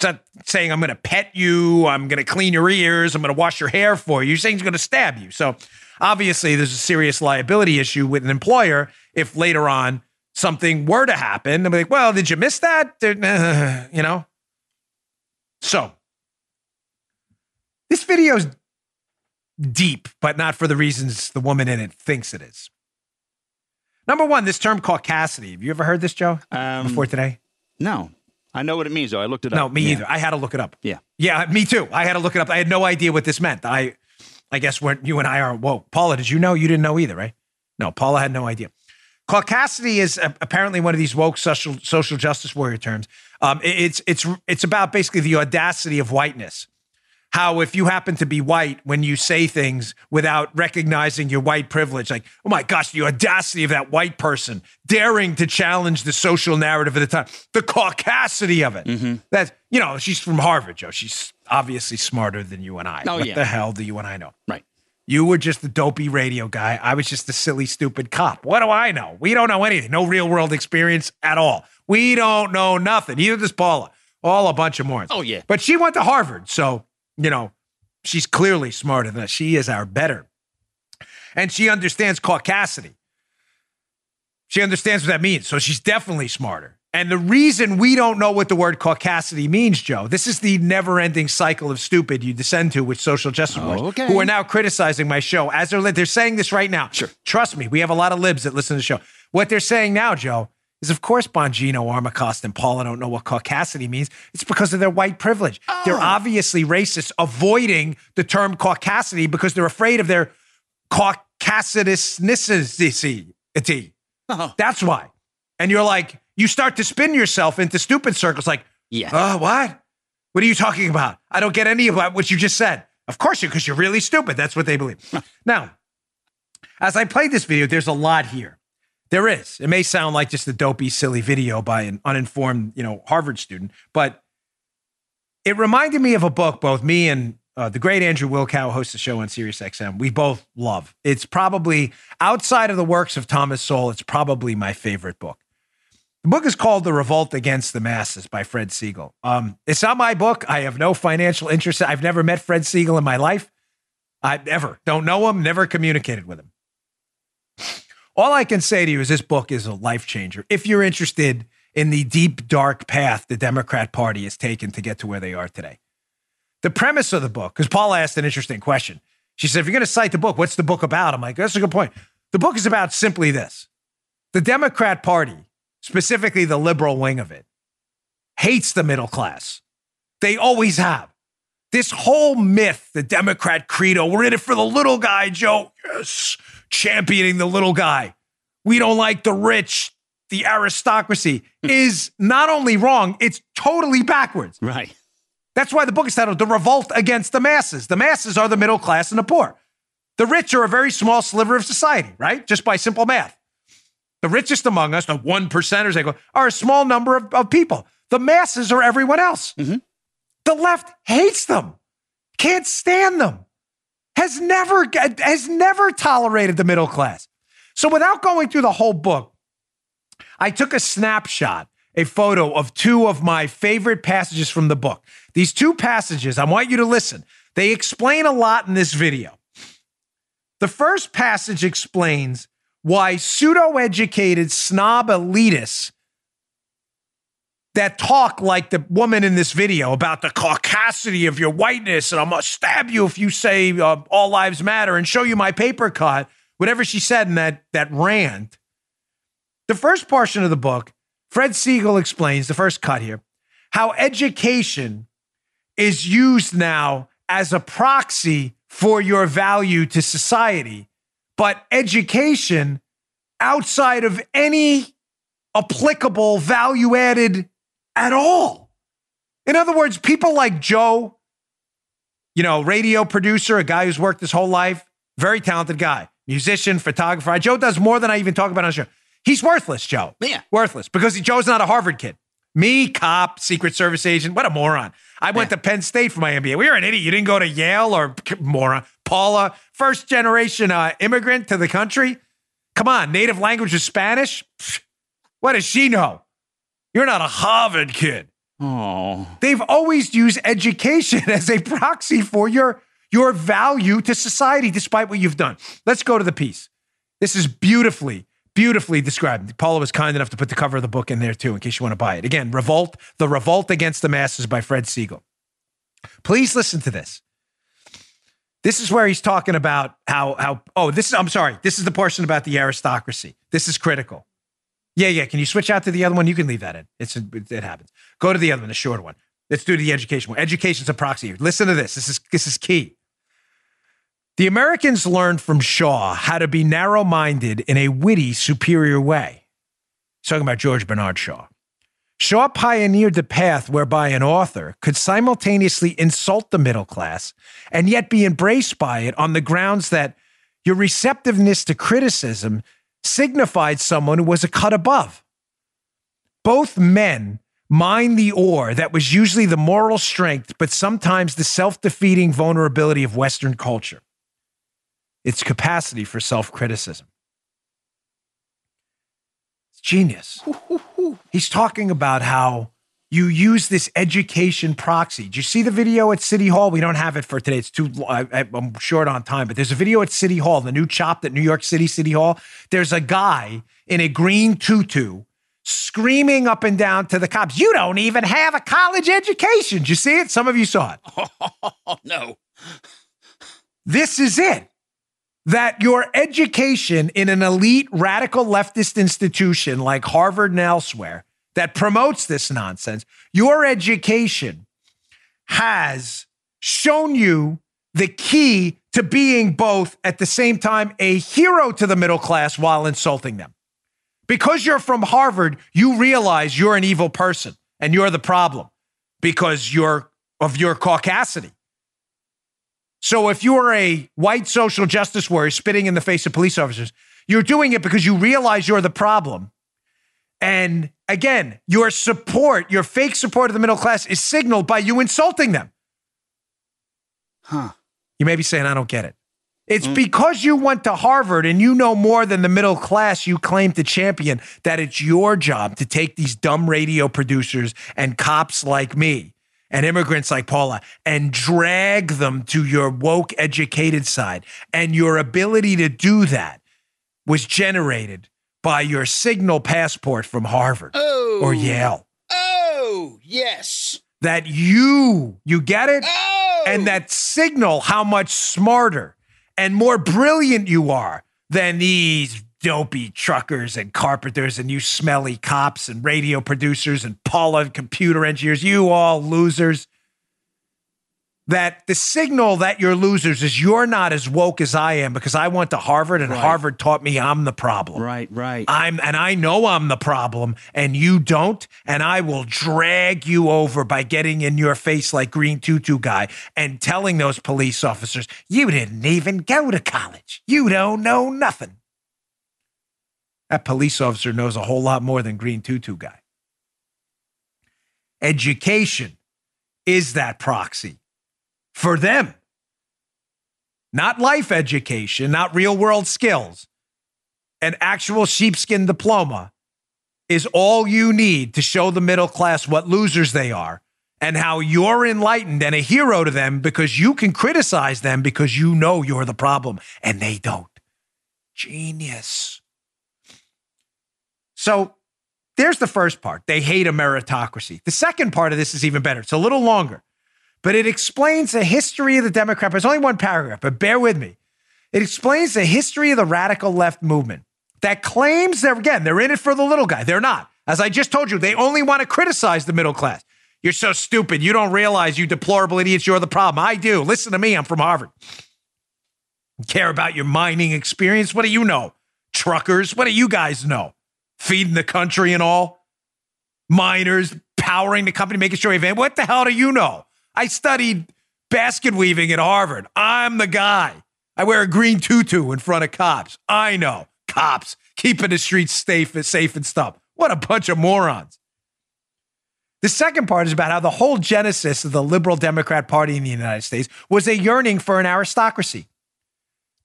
it's not saying I'm going to pet you, I'm going to clean your ears, I'm going to wash your hair for you. You're saying he's going to stab you. So obviously, there's a serious liability issue with an employer if later on something were to happen. They'll be like, well, did you miss that? You know? So this video's deep, but not for the reasons the woman in it thinks it is. Number one, this term caucasity. Have you ever heard this, Joe? Um, before today? No, I know what it means though. I looked it up. No, me Yeah. either. I had to look it up. Yeah. Yeah, me too. I had to look it up. I had no idea what this meant. I I guess when you and I are whoa. Paula, did you know? You didn't know either, right? No, Paula had no idea. Caucasity is apparently one of these woke social social justice warrior terms. Um, it- it's it's it's about basically the audacity of whiteness. How if you happen to be white, when you say things without recognizing your white privilege, like oh my gosh, the audacity of that white person daring to challenge the social narrative of the time, the caucasity of it. Mm-hmm. That you know, she's from Harvard, Joe. She's obviously smarter than you and I. Oh, what yeah. the hell do you and I know? Right. You were just the dopey radio guy. I was just the silly, stupid cop. What do I know? We don't know anything. No real world experience at all. We don't know nothing. Neither does Paula. All a bunch of morons. Oh, yeah. But she went to Harvard. So, you know, she's clearly smarter than us. She is our better. And she understands caucasity. She understands what that means. So she's definitely smarter. And the reason we don't know what the word caucasity means, Joe, this is the never ending cycle of stupid you descend to with social justice warriors okay. who are now criticizing my show as they're, li- they're saying this right now. Sure. Trust me, we have a lot of libs that listen to the show. What they're saying now, Joe, is of course Bongino, Armacost, and Paula don't know what caucasity means. It's because of their white privilege. They're obviously racist, avoiding the term caucasity because they're afraid of their caucasitousnicity. Uh-huh. That's why. And you're like, you start to spin yourself into stupid circles like, Yeah. oh, what? What are you talking about? I don't get any of what what you just said. Of course you, because you're really stupid. That's what they believe. now, as I played this video, there's a lot here. There is. It may sound like just a dopey, silly video by an uninformed, you know, Harvard student, but it reminded me of a book both me and uh, the great Andrew Wilkow hosts the show on Sirius XM. We both love. It's probably outside of the works of Thomas Sowell. It's probably my favorite book. The book is called The Revolt Against the Masses by Fred Siegel. Um, it's not my book. I have no financial interest. I've never met Fred Siegel in my life. I ever don't know him, never communicated with him. All I can say to you is this book is a life changer. If you're interested in the deep, dark path the Democrat Party has taken to get to where they are today. The premise of the book, because Paula asked an interesting question. She said, if you're going to cite the book, what's the book about? I'm like, that's a good point. The book is about simply this the Democrat Party, specifically the liberal wing of it, hates the middle class. They always have. This whole myth, the Democrat credo, we're in it for the little guy, Joe. Yes, championing the little guy. We don't like the rich, the aristocracy, hmm. is not only wrong, it's totally backwards. Right. That's why the book is titled The Revolt Against the Masses. The masses are the middle class and the poor. The rich are a very small sliver of society, right? Just by simple math. The richest among us, the one percenters, they go, are a small number of, of people. The masses are everyone else. Mm-hmm. The left hates them, can't stand them, has never has never tolerated the middle class. So without going through the whole book, I took a snapshot, a photo of two of my favorite passages from the book. These two passages, I want you to listen. They explain a lot in this video. The first passage explains why pseudo educated snob elitists that talk like the woman in this video about the caucasity of your whiteness and I'm gonna stab you if you say uh, all lives matter and show you my paper cut. whatever she said in that that rant. The first portion of the book, Fred Siegel explains the first cut here, how education is used now as a proxy for your value to society, but education outside of any applicable value added at all. In other words, people like Joe, you know, radio producer, a guy who's worked his whole life, very talented guy, musician, photographer. Joe does more than I even talk about on the show. He's worthless, Joe. Yeah. Worthless because he, Joe's not a Harvard kid. Me, cop, Secret Service agent. What a moron. I went Yeah. to Penn State for my MBA. We were an idiot. You didn't go to Yale or moron. Paula, first generation uh, immigrant to the country. Come on, native language is Spanish. What does she know? You're not a Harvard kid. Oh. They've always used education as a proxy for your your value to society, despite what you've done. Let's go to the piece. This is beautifully, beautifully described. Paula was kind enough to put the cover of the book in there too, in case you want to buy it. Again, Revolt, The Revolt Against the Masses by Fred Siegel. Please listen to this. This is where he's talking about how how oh, this is I'm sorry, this is the portion about the aristocracy. This is critical. Yeah, yeah. Can you switch out to the other one? You can leave that in. It's it happens. Go to the other one, the shorter one. Let's do the education one. Education's a proxy. Listen to this. This is this is key. The Americans learned from Shaw how to be narrow-minded in a witty, superior way. He's talking about George Bernard Shaw. Shaw pioneered the path whereby an author could simultaneously insult the middle class and yet be embraced by it on the grounds that your receptiveness to criticism signified someone who was a cut above. Both men mined the ore that was usually the moral strength, but sometimes the self defeating vulnerability of Western culture its capacity for self criticism. It's genius. He's talking about how you use this education proxy. Did you see the video at City Hall? We don't have it for today. It's too. I, I'm short on time, but there's a video at City Hall, the new chopped at New York City City Hall. There's a guy in a green tutu screaming up and down to the cops. You don't even have a college education. Did you see it? Some of you saw it. Oh, no. This is it. That your education in an elite radical leftist institution like Harvard and elsewhere that promotes this nonsense, your education has shown you the key to being both at the same time a hero to the middle class while insulting them. Because you're from Harvard, you realize you're an evil person and you're the problem because you're of your caucasity. So if you're a white social justice warrior spitting in the face of police officers, you're doing it because you realize you're the problem. And again, your support, your fake support of the middle class is signaled by you insulting them. Huh. You may be saying, I don't get it. It's mm. because you went to Harvard and you know more than the middle class you claim to champion that it's your job to take these dumb radio producers and cops like me and immigrants like Paula and drag them to your woke educated side. And your ability to do that was generated by your signal passport from Harvard Oh. or Yale. Oh, yes. That you, you get it? Oh. and that signal how much smarter and more brilliant you are than these dopey truckers and carpenters and you smelly cops and radio producers and Paula computer engineers, you all losers. That the signal that you're losers is you're not as woke as I am because I went to Harvard and Right. Harvard taught me I'm the problem. Right, right. I'm and I know I'm the problem and you don't and I will drag you over by getting in your face like green tutu guy and telling those police officers you didn't even go to college. You don't know nothing. That police officer knows a whole lot more than green tutu guy. Education is that proxy for them. Not life education, not real world skills an actual sheepskin diploma is all you need to show the middle class what losers they are and how you're enlightened and a hero to them because you can criticize them because you know you're the problem and they don't. Genius. So there's the first part. They hate a meritocracy. The second part of this is even better. It's a little longer, but it explains the history of the Democrat. It's only one paragraph, but bear with me. It explains the history of the radical left movement that claims they're, again, they're in it for the little guy. They're not. As I just told you, they only want to criticize the middle class. You're so stupid. You don't realize, you deplorable idiots, you're the problem. I do. Listen to me. I'm from Harvard. Care about your mining experience? What do you know? Truckers? What do you guys know? Feeding the country and all? Miners, powering the company, making sure we What the hell do you know? I studied basket weaving at Harvard. I'm the guy. I wear a green tutu in front of cops. I know. Cops keeping the streets safe, safe and stuff. What a bunch of morons. The second part is about how the whole genesis of the liberal Democrat Party in the United States was a yearning for an aristocracy,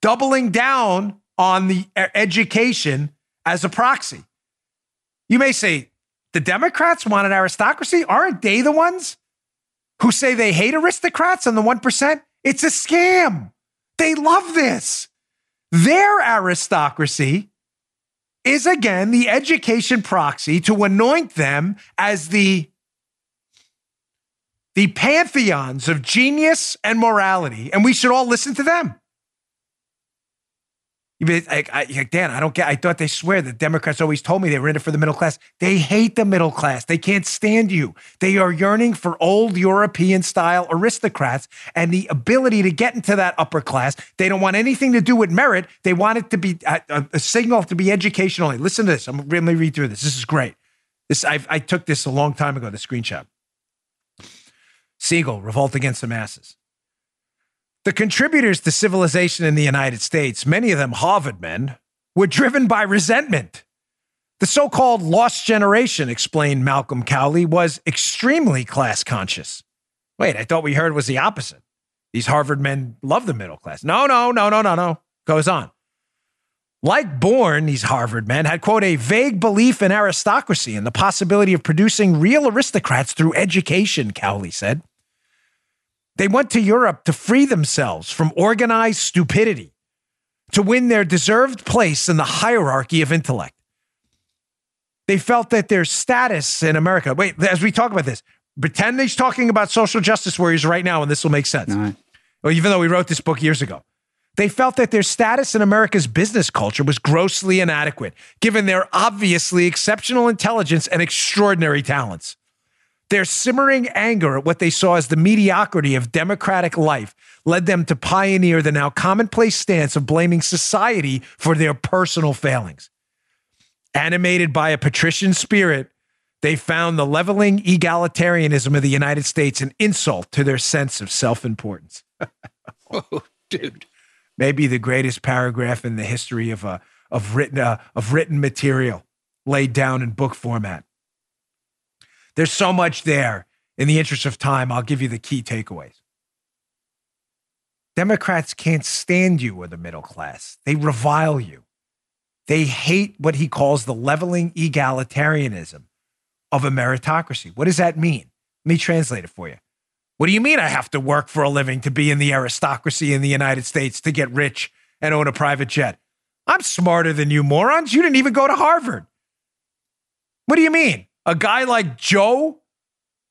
doubling down on the education as a proxy. You may say, the Democrats want an aristocracy? Aren't they the ones who say they hate aristocrats and the 1%? It's a scam. They love this. Their aristocracy is again the education proxy to anoint them as the the pantheons of genius and morality, and we should all listen to them. I, I, Dan, I don't get. I thought they swear the Democrats always told me they were in it for the middle class. They hate the middle class. They can't stand you. They are yearning for old European style aristocrats and the ability to get into that upper class. They don't want anything to do with merit. They want it to be a, a, a signal to be education only. Listen to this. I'm me read through this. This is great. This I, I took this a long time ago. The screenshot. Siegel, revolt against the masses. The contributors to civilization in the United States, many of them Harvard men, were driven by resentment. The so called lost generation, explained Malcolm Cowley, was extremely class conscious. Wait, I thought we heard was the opposite. These Harvard men love the middle class. No, no, no, no, no, no. Goes on. Like Bourne, these Harvard men had, quote, a vague belief in aristocracy and the possibility of producing real aristocrats through education, Cowley said. They went to Europe to free themselves from organized stupidity, to win their deserved place in the hierarchy of intellect. They felt that their status in America, wait, as we talk about this, pretend he's talking about social justice warriors right now, and this will make sense. Well, even though we wrote this book years ago. They felt that their status in America's business culture was grossly inadequate, given their obviously exceptional intelligence and extraordinary talents. Their simmering anger at what they saw as the mediocrity of democratic life led them to pioneer the now commonplace stance of blaming society for their personal failings. Animated by a patrician spirit, they found the leveling egalitarianism of the United States an insult to their sense of self importance. oh, dude. Maybe the greatest paragraph in the history of, uh, of, written, uh, of written material laid down in book format. There's so much there. In the interest of time, I'll give you the key takeaways. Democrats can't stand you or the middle class. They revile you. They hate what he calls the leveling egalitarianism of a meritocracy. What does that mean? Let me translate it for you. What do you mean I have to work for a living to be in the aristocracy in the United States to get rich and own a private jet? I'm smarter than you morons. You didn't even go to Harvard. What do you mean? A guy like Joe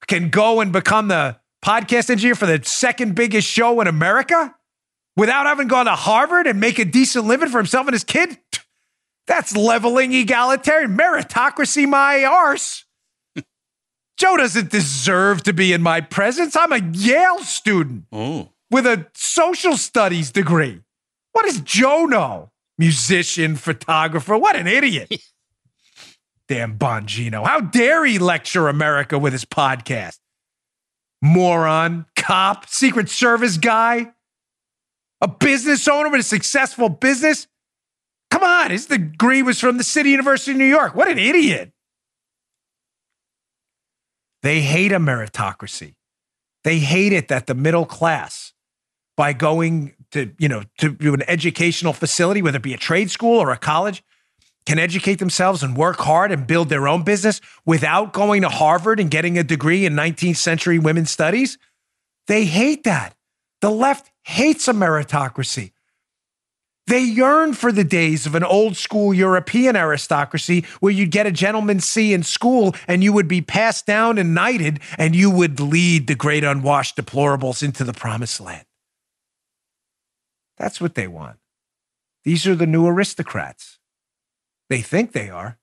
can go and become the podcast engineer for the second biggest show in America without having gone to Harvard and make a decent living for himself and his kid? That's leveling egalitarian meritocracy, my arse. Joe doesn't deserve to be in my presence. I'm a Yale student oh. with a social studies degree. What does Joe know? Musician, photographer. What an idiot. Damn Bongino. How dare he lecture America with his podcast? Moron, cop, Secret Service guy, a business owner with a successful business. Come on, his degree was from the City University of New York. What an idiot. They hate a meritocracy. They hate it that the middle class, by going to, you know, to an educational facility, whether it be a trade school or a college, can educate themselves and work hard and build their own business without going to Harvard and getting a degree in 19th century women's studies? They hate that. The left hates a meritocracy. They yearn for the days of an old school European aristocracy where you'd get a gentleman's C in school and you would be passed down and knighted and you would lead the great unwashed deplorables into the promised land. That's what they want. These are the new aristocrats. They think they are.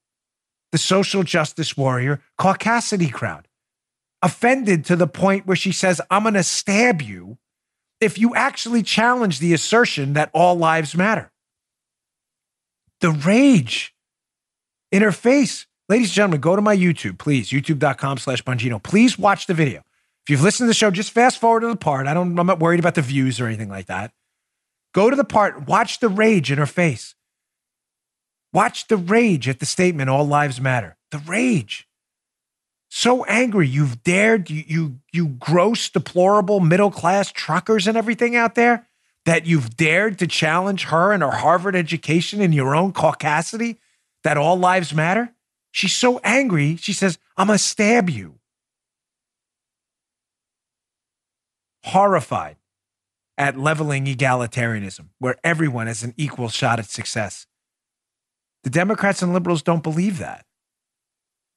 The social justice warrior caucasity crowd. Offended to the point where she says, I'm going to stab you if you actually challenge the assertion that all lives matter. The rage in her face. Ladies and gentlemen, go to my YouTube, please, youtube.com slash Bongino. Please watch the video. If you've listened to the show, just fast forward to the part. I don't, I'm not worried about the views or anything like that. Go to the part, watch the rage in her face. Watch the rage at the statement, all lives matter. The rage. So angry, you've dared, you, you, you gross, deplorable middle class truckers and everything out there that you've dared to challenge her and her Harvard education in your own caucasity that all lives matter. She's so angry, she says, I'm going to stab you. Horrified at leveling egalitarianism, where everyone has an equal shot at success. The Democrats and liberals don't believe that.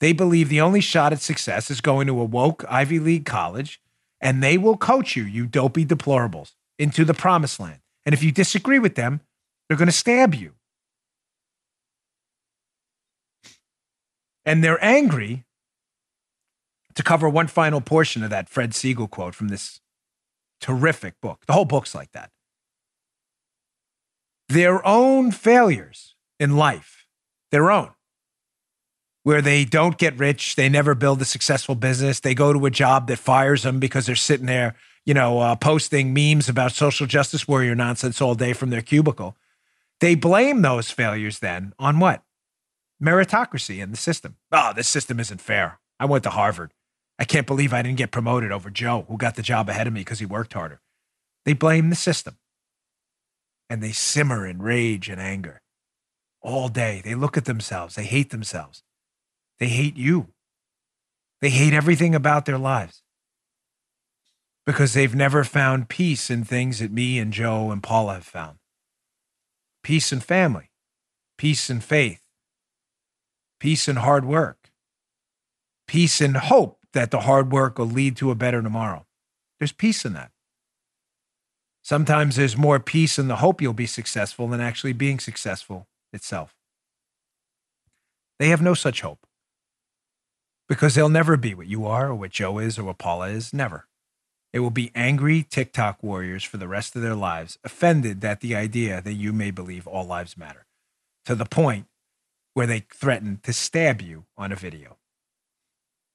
They believe the only shot at success is going to a woke Ivy League college, and they will coach you, you dopey deplorables, into the promised land. And if you disagree with them, they're going to stab you. And they're angry to cover one final portion of that Fred Siegel quote from this terrific book. The whole book's like that. Their own failures in life, their own, where they don't get rich, they never build a successful business, they go to a job that fires them because they're sitting there, you know, uh, posting memes about social justice warrior nonsense all day from their cubicle. They blame those failures then on what? Meritocracy in the system. Oh, this system isn't fair. I went to Harvard. I can't believe I didn't get promoted over Joe, who got the job ahead of me because he worked harder. They blame the system. And they simmer in rage and anger all day. They look at themselves. They hate themselves. They hate you. They hate everything about their lives because they've never found peace in things that me and Joe and Paula have found peace in family, peace in faith, peace in hard work, peace in hope that the hard work will lead to a better tomorrow. There's peace in that. Sometimes there's more peace in the hope you'll be successful than actually being successful itself. They have no such hope because they'll never be what you are or what Joe is or what Paula is. Never. They will be angry TikTok warriors for the rest of their lives, offended at the idea that you may believe all lives matter, to the point where they threaten to stab you on a video.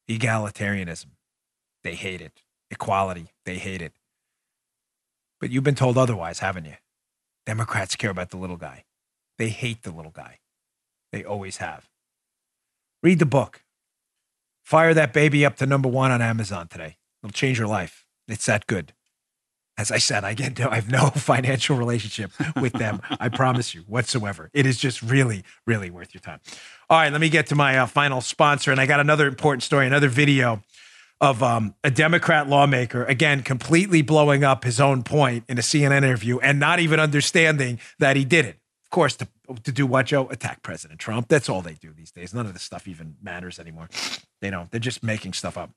Egalitarianism, they hate it. Equality, they hate it. But you've been told otherwise, haven't you? Democrats care about the little guy. They hate the little guy. They always have. Read the book. Fire that baby up to number one on Amazon today. It'll change your life. It's that good. As I said, I get no, I have no financial relationship with them. I promise you, whatsoever. It is just really, really worth your time. All right, let me get to my uh, final sponsor, and I got another important story, another video of um, a Democrat lawmaker, again, completely blowing up his own point in a CNN interview and not even understanding that he did it. Of course, to, to do what, Joe? Attack President Trump. That's all they do these days. None of this stuff even matters anymore. They don't. They're just making stuff up.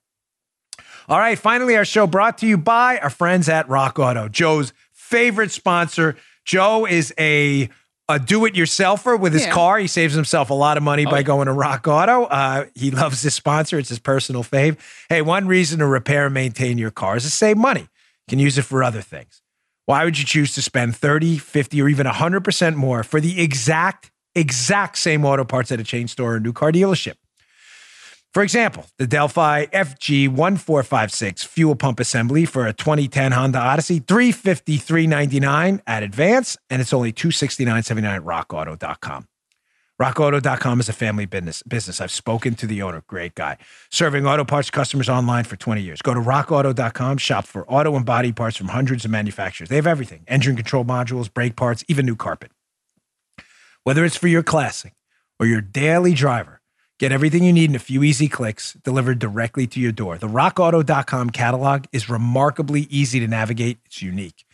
All right, finally, our show brought to you by our friends at Rock Auto, Joe's favorite sponsor. Joe is a a do-it-yourselfer with his Yeah. car. He saves himself a lot of money by going to Rock Auto. Uh, he loves this sponsor; it's his personal fave. Hey, one reason to repair and maintain your car is to save money. You can use it for other things. Why would you choose to spend 30, 50, or even 100% more for the exact, exact same auto parts at a chain store or new car dealership? For example, the Delphi FG1456 fuel pump assembly for a 2010 Honda Odyssey, 353.99 at Advance, and it's only 269.79 at rockauto.com. RockAuto.com is a family business. Business. I've spoken to the owner, great guy, serving auto parts customers online for 20 years. Go to RockAuto.com, shop for auto and body parts from hundreds of manufacturers. They have everything: engine control modules, brake parts, even new carpet. Whether it's for your classic or your daily driver, get everything you need in a few easy clicks delivered directly to your door. The RockAuto.com catalog is remarkably easy to navigate. It's unique.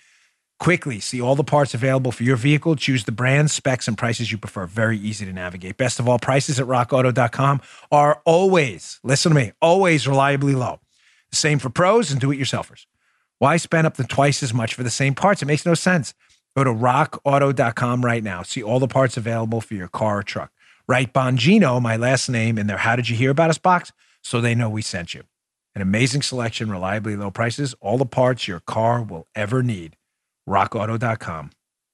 Quickly see all the parts available for your vehicle. Choose the brands, specs, and prices you prefer. Very easy to navigate. Best of all, prices at rockauto.com are always, listen to me, always reliably low. Same for pros and do it yourselfers. Why spend up to twice as much for the same parts? It makes no sense. Go to rockauto.com right now. See all the parts available for your car or truck. Write Bongino, my last name, in their How Did You Hear About Us box so they know we sent you. An amazing selection, reliably low prices, all the parts your car will ever need. RockAuto.com.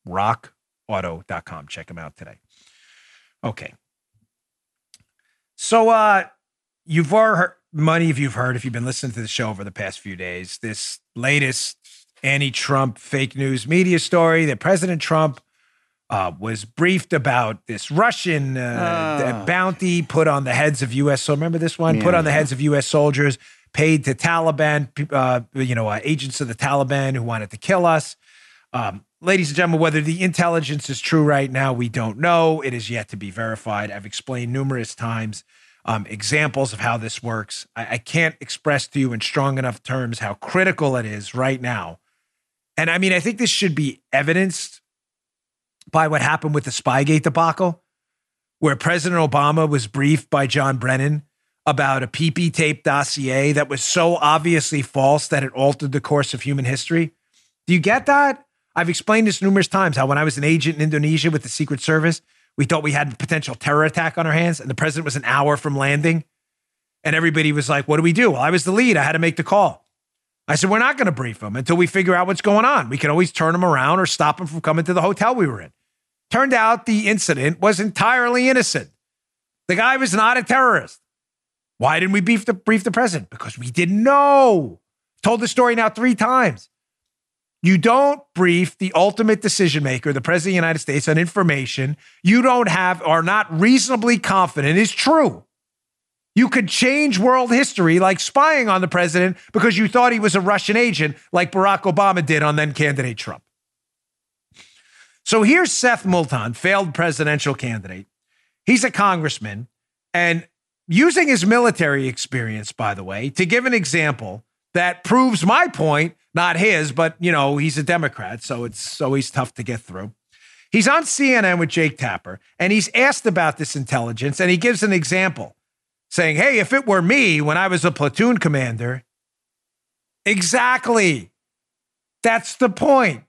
RockAuto.com. Check them out today. Okay. So, uh, you've heard, money if you've heard, if you've been listening to the show over the past few days, this latest anti Trump fake news media story that President Trump uh, was briefed about this Russian uh, Ah. bounty put on the heads of U.S. So remember this one? Put on the heads of U.S. soldiers, paid to Taliban, uh, you know, uh, agents of the Taliban who wanted to kill us. Um, ladies and gentlemen, whether the intelligence is true right now, we don't know. It is yet to be verified. I've explained numerous times um, examples of how this works. I, I can't express to you in strong enough terms how critical it is right now. And I mean, I think this should be evidenced by what happened with the Spygate debacle, where President Obama was briefed by John Brennan about a PP tape dossier that was so obviously false that it altered the course of human history. Do you get that? I've explained this numerous times how when I was an agent in Indonesia with the Secret Service, we thought we had a potential terror attack on our hands, and the president was an hour from landing. And everybody was like, What do we do? Well, I was the lead. I had to make the call. I said, We're not going to brief him until we figure out what's going on. We can always turn him around or stop him from coming to the hotel we were in. Turned out the incident was entirely innocent. The guy was not a terrorist. Why didn't we brief the, brief the president? Because we didn't know. Told the story now three times. You don't brief the ultimate decision maker, the president of the United States, on information you don't have or not reasonably confident is true. You could change world history like spying on the president because you thought he was a Russian agent, like Barack Obama did on then candidate Trump. So here's Seth Moulton, failed presidential candidate. He's a congressman and using his military experience, by the way, to give an example that proves my point, not his, but you know, he's a Democrat, so it's always tough to get through. He's on CNN with Jake Tapper, and he's asked about this intelligence, and he gives an example saying, Hey, if it were me when I was a platoon commander, exactly. That's the point.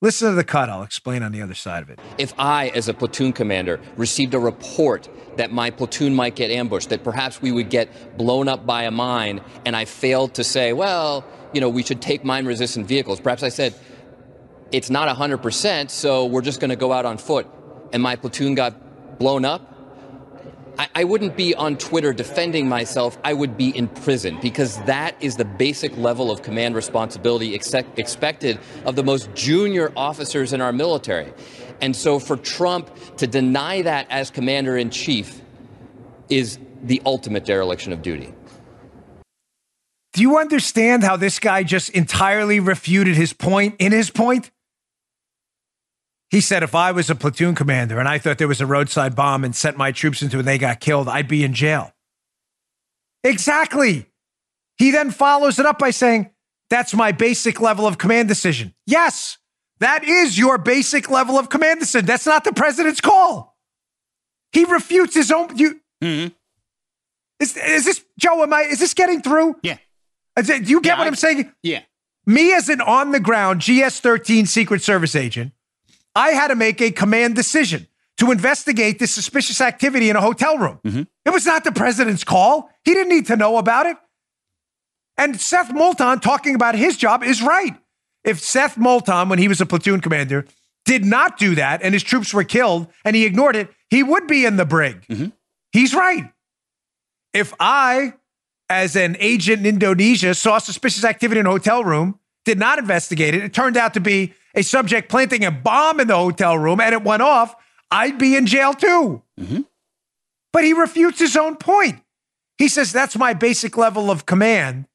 Listen to the cut. I'll explain on the other side of it. if I, as a platoon commander, received a report that my platoon might get ambushed, that perhaps we would get blown up by a mine, and I failed to say, well, you know, we should take mine resistant vehicles. Perhaps I said, it's not 100%, so we're just going to go out on foot, and my platoon got blown up. I, I wouldn't be on Twitter defending myself. I would be in prison because that is the basic level of command responsibility exec- expected of the most junior officers in our military. And so for Trump to deny that as commander in chief is the ultimate dereliction of duty. Do you understand how this guy just entirely refuted his point in his point? He said, if I was a platoon commander and I thought there was a roadside bomb and sent my troops into it and they got killed, I'd be in jail. Exactly. He then follows it up by saying, that's my basic level of command decision. Yes, that is your basic level of command decision. That's not the president's call. He refutes his own. You, Mhm. is, is this, Joe, am I, is this getting through? Yeah. Do you get Yeah, what I'm saying? Yeah. Me as an on the ground GS 13 Secret Service agent, I had to make a command decision to investigate this suspicious activity in a hotel room. Mm-hmm. It was not the president's call. He didn't need to know about it. And Seth Moulton talking about his job is right. If Seth Moulton, when he was a platoon commander, did not do that and his troops were killed and he ignored it, he would be in the brig. Mm-hmm. He's right. If I, as an agent in Indonesia, saw suspicious activity in a hotel room, did not investigate it, it turned out to be a subject planting a bomb in the hotel room and it went off, I'd be in jail too. Mm-hmm. But he refutes his own point. He says, that's my basic level of command.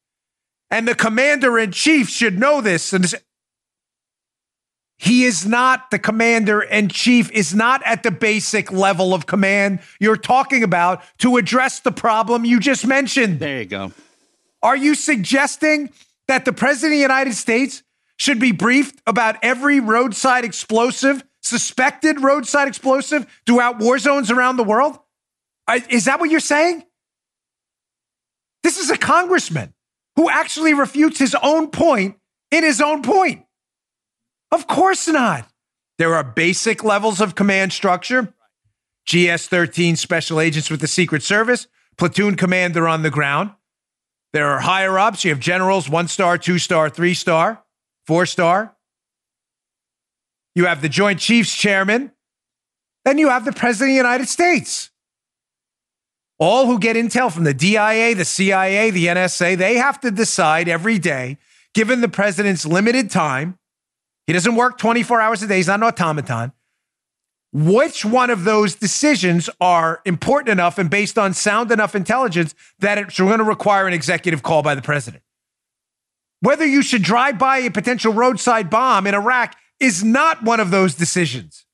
And the commander in chief should know this. And this- he is not the commander in chief, is not at the basic level of command you're talking about to address the problem you just mentioned. There you go. Are you suggesting that the president of the United States should be briefed about every roadside explosive, suspected roadside explosive throughout war zones around the world? Is that what you're saying? This is a congressman who actually refutes his own point in his own point. Of course not. There are basic levels of command structure. GS 13 special agents with the Secret Service, platoon commander on the ground. There are higher ups. You have generals, one star, two star, three star, four star. You have the Joint Chiefs Chairman. Then you have the President of the United States. All who get intel from the DIA, the CIA, the NSA, they have to decide every day, given the president's limited time. He doesn't work 24 hours a day, he's not an automaton. Which one of those decisions are important enough and based on sound enough intelligence that it's going to require an executive call by the president? Whether you should drive by a potential roadside bomb in Iraq is not one of those decisions.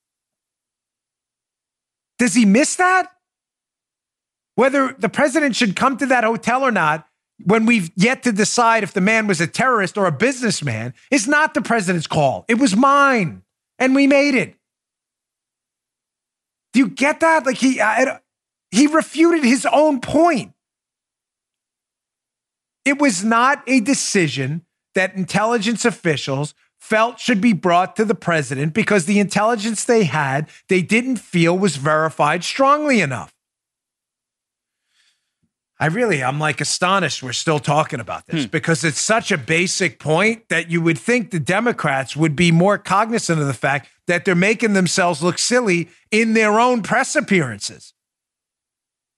Does he miss that? Whether the president should come to that hotel or not, when we've yet to decide if the man was a terrorist or a businessman, is not the president's call. It was mine, and we made it. Do you get that? Like he I, he refuted his own point. It was not a decision that intelligence officials felt should be brought to the president because the intelligence they had, they didn't feel was verified strongly enough. I really, I'm like astonished we're still talking about this Hmm. because it's such a basic point that you would think the Democrats would be more cognizant of the fact that they're making themselves look silly in their own press appearances.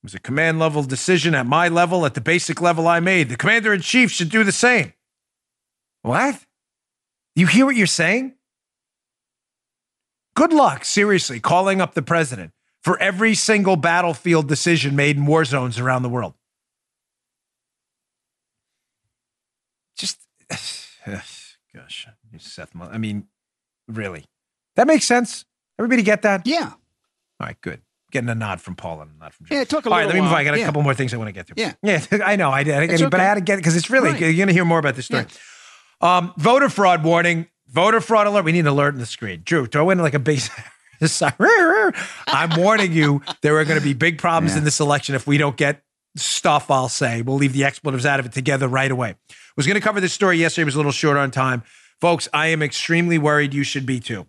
It was a command level decision at my level, at the basic level I made. The commander in chief should do the same. What? You hear what you're saying? Good luck, seriously, calling up the president for every single battlefield decision made in war zones around the world. Just, gosh, Seth. I mean, really, that makes sense. Everybody get that? Yeah. All right, good. Getting a nod from Paul and not from Joe. Yeah, took a All right, little let me move on. I got a Yeah. couple more things I want to get to. Yeah. yeah, I know. I did, I, It's but I okay. had to get because it's really Right. you're going to hear more about this story. Um, voter fraud warning. Voter fraud alert. We need an alert in the screen. Drew, throw in like a base. I'm warning you, there are going to be big problems Yeah. in this election if we don't get stuff. I'll say we'll leave the expletives out of it together right away. Was going to cover this story yesterday. Was a little short on time, folks. I am extremely worried. You should be too.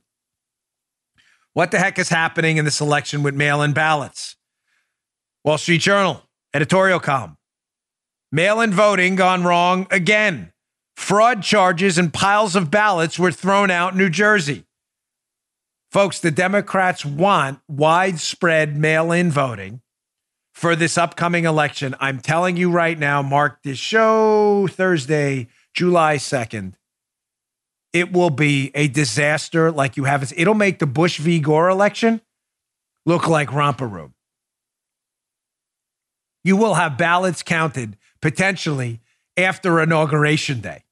What the heck is happening in this election with mail-in ballots? Wall Street Journal editorial column. Mail-in voting gone wrong again. Fraud charges and piles of ballots were thrown out in New Jersey. Folks, the Democrats want widespread mail in voting for this upcoming election. I'm telling you right now, mark this show Thursday, July 2nd. It will be a disaster like you haven't. It'll make the Bush v. Gore election look like romper room. You will have ballots counted potentially after inauguration day.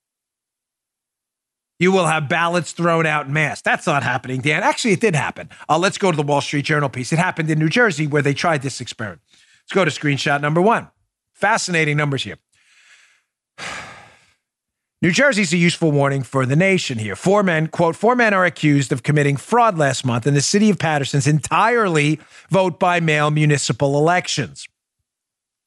You will have ballots thrown out in mass. That's not happening, Dan. Actually, it did happen. Uh, let's go to the Wall Street Journal piece. It happened in New Jersey where they tried this experiment. Let's go to screenshot number one. Fascinating numbers here. New Jersey's a useful warning for the nation here. Four men, quote, four men are accused of committing fraud last month in the city of Paterson's entirely vote by mail municipal elections.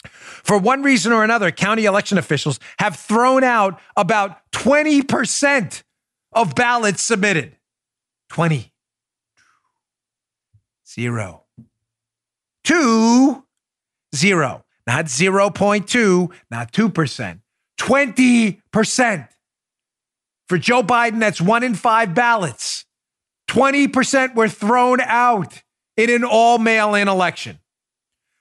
For one reason or another, county election officials have thrown out about 20% of ballots submitted. 20. Zero. Two. Zero. Not 0.2, not 2%. 20%. For Joe Biden, that's one in five ballots. 20% were thrown out in an all mail in election.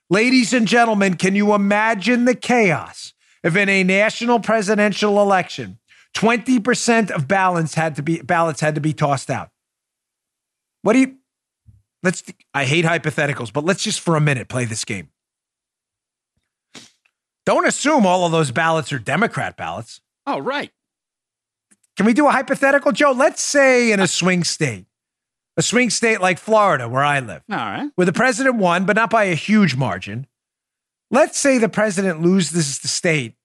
Ladies and gentlemen, can you imagine the chaos if in a national presidential election, 20% of ballots had to be ballots had to be tossed out? What do you let's I hate hypotheticals, but let's just for a minute play this game. Don't assume all of those ballots are Democrat ballots. Oh, right. Can we do a hypothetical, Joe? Let's say in a swing state, a swing state like Florida, where I live, All right. where the president won, but not by a huge margin. Let's say the president loses the state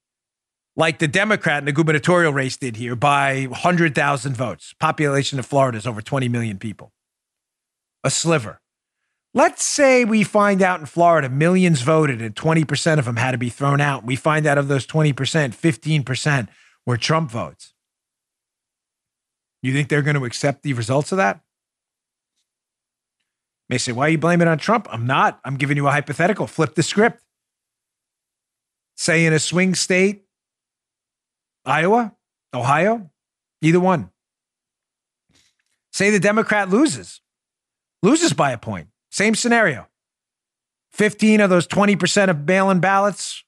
like the Democrat in the gubernatorial race did here by 100,000 votes. Population of Florida is over 20 million people. A sliver. Let's say we find out in Florida millions voted and 20% of them had to be thrown out. We find out of those 20%, 15% were Trump votes. You think they're going to accept the results of that? may say, why are you blaming it on Trump? I'm not. I'm giving you a hypothetical. Flip the script. Say in a swing state, Iowa, Ohio, either one. Say the Democrat loses, loses by a point. Same scenario. 15 of those 20% of mail in ballots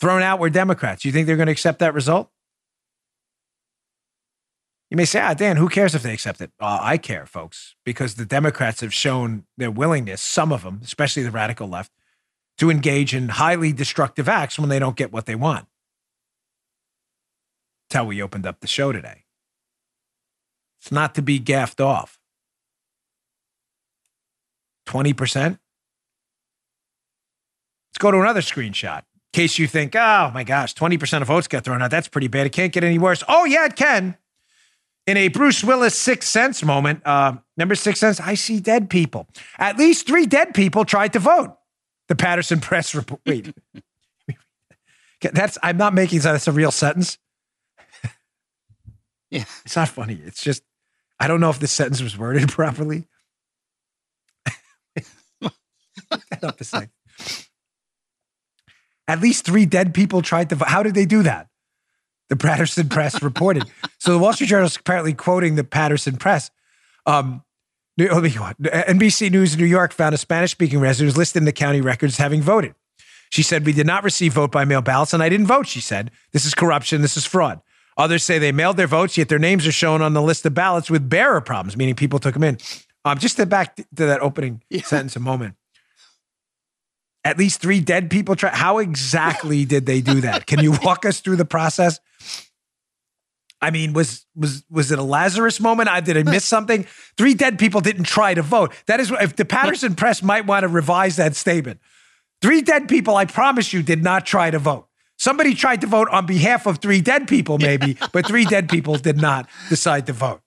thrown out were Democrats. You think they're going to accept that result? You may say, ah, Dan, who cares if they accept it? Uh, I care, folks, because the Democrats have shown their willingness, some of them, especially the radical left, to engage in highly destructive acts when they don't get what they want. That's how we opened up the show today. It's not to be gaffed off. 20%? Let's go to another screenshot. In case you think, oh my gosh, 20% of votes got thrown out. That's pretty bad. It can't get any worse. Oh, yeah, it can. In a Bruce Willis Sixth Sense moment, uh, number Sixth Sense, I see dead people. At least three dead people tried to vote. The Paterson Press report. Wait, that's I'm not making that. That's a real sentence. Yeah. It's not funny. It's just I don't know if this sentence was worded properly. Up a sec. At least three dead people tried to vote. How did they do that? The Paterson Press reported. So the Wall Street Journal is apparently quoting the Paterson Press. Um, NBC News in New York found a Spanish speaking resident who's listed in the county records having voted. She said, We did not receive vote by mail ballots, and I didn't vote, she said. This is corruption. This is fraud. Others say they mailed their votes, yet their names are shown on the list of ballots with bearer problems, meaning people took them in. Um, just to back to that opening yeah. sentence a moment. At least three dead people try. How exactly did they do that? Can you walk us through the process? I mean, was was was it a Lazarus moment? I did I miss something? Three dead people didn't try to vote. That is if the Paterson Press might want to revise that statement. Three dead people, I promise you, did not try to vote. Somebody tried to vote on behalf of three dead people, maybe, but three dead people did not decide to vote.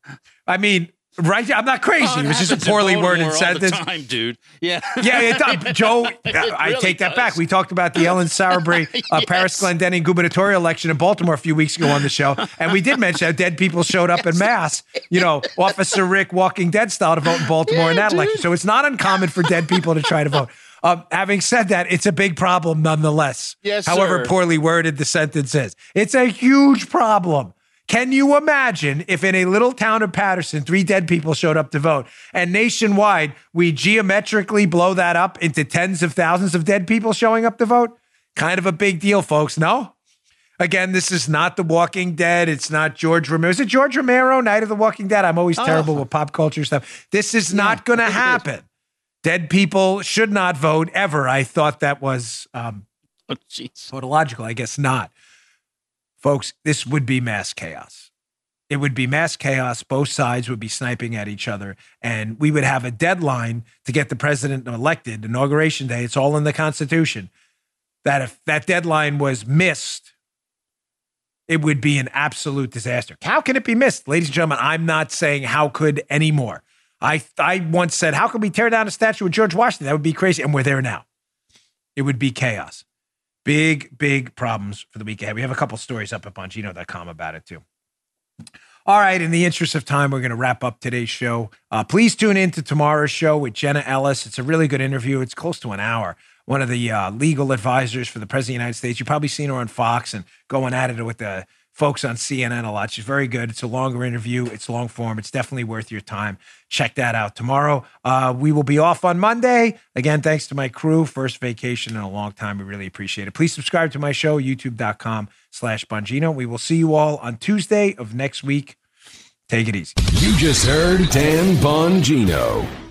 I mean, Right, I'm not crazy. Oh, it, it was just a poorly worded sentence. time, dude. Yeah, yeah. It, Joe, it I really take that does. back. We talked about the Ellen Sauerbrey uh, yes. Parris Glendening gubernatorial election in Baltimore a few weeks ago on the show, and we did mention how dead people showed up yes. in mass. You know, Officer Rick Walking Dead style to vote in Baltimore yeah, in that dude. election. So it's not uncommon for dead people to try to vote. Um, having said that, it's a big problem nonetheless. Yes, however sir. poorly worded the sentence is. It's a huge problem. Can you imagine if in a little town of Paterson, three dead people showed up to vote, and nationwide, we geometrically blow that up into tens of thousands of dead people showing up to vote? Kind of a big deal, folks. No? Again, this is not The Walking Dead. It's not George Romero. Is it George Romero, Night of the Walking Dead? I'm always oh. terrible with pop culture stuff. This is yeah, not going to happen. Dead people should not vote ever. I thought that was um, oh, tautological. I guess not. Folks, this would be mass chaos. It would be mass chaos. Both sides would be sniping at each other. And we would have a deadline to get the president elected, inauguration day. It's all in the Constitution. That if that deadline was missed, it would be an absolute disaster. How can it be missed? Ladies and gentlemen, I'm not saying how could anymore. I, I once said, how can we tear down a statue of George Washington? That would be crazy. And we're there now. It would be chaos. Big, big problems for the week ahead. We have a couple stories up at Bongino.com about it too. All right, in the interest of time, we're going to wrap up today's show. Uh, please tune in to tomorrow's show with Jenna Ellis. It's a really good interview. It's close to an hour. One of the uh, legal advisors for the President of the United States. You've probably seen her on Fox and going at it with the folks on CNN a lot. She's very good. It's a longer interview. It's long form. It's definitely worth your time. Check that out tomorrow. Uh, we will be off on Monday. Again, thanks to my crew. First vacation in a long time. We really appreciate it. Please subscribe to my show, youtube.com slash Bongino. We will see you all on Tuesday of next week. Take it easy. You just heard Dan Bongino.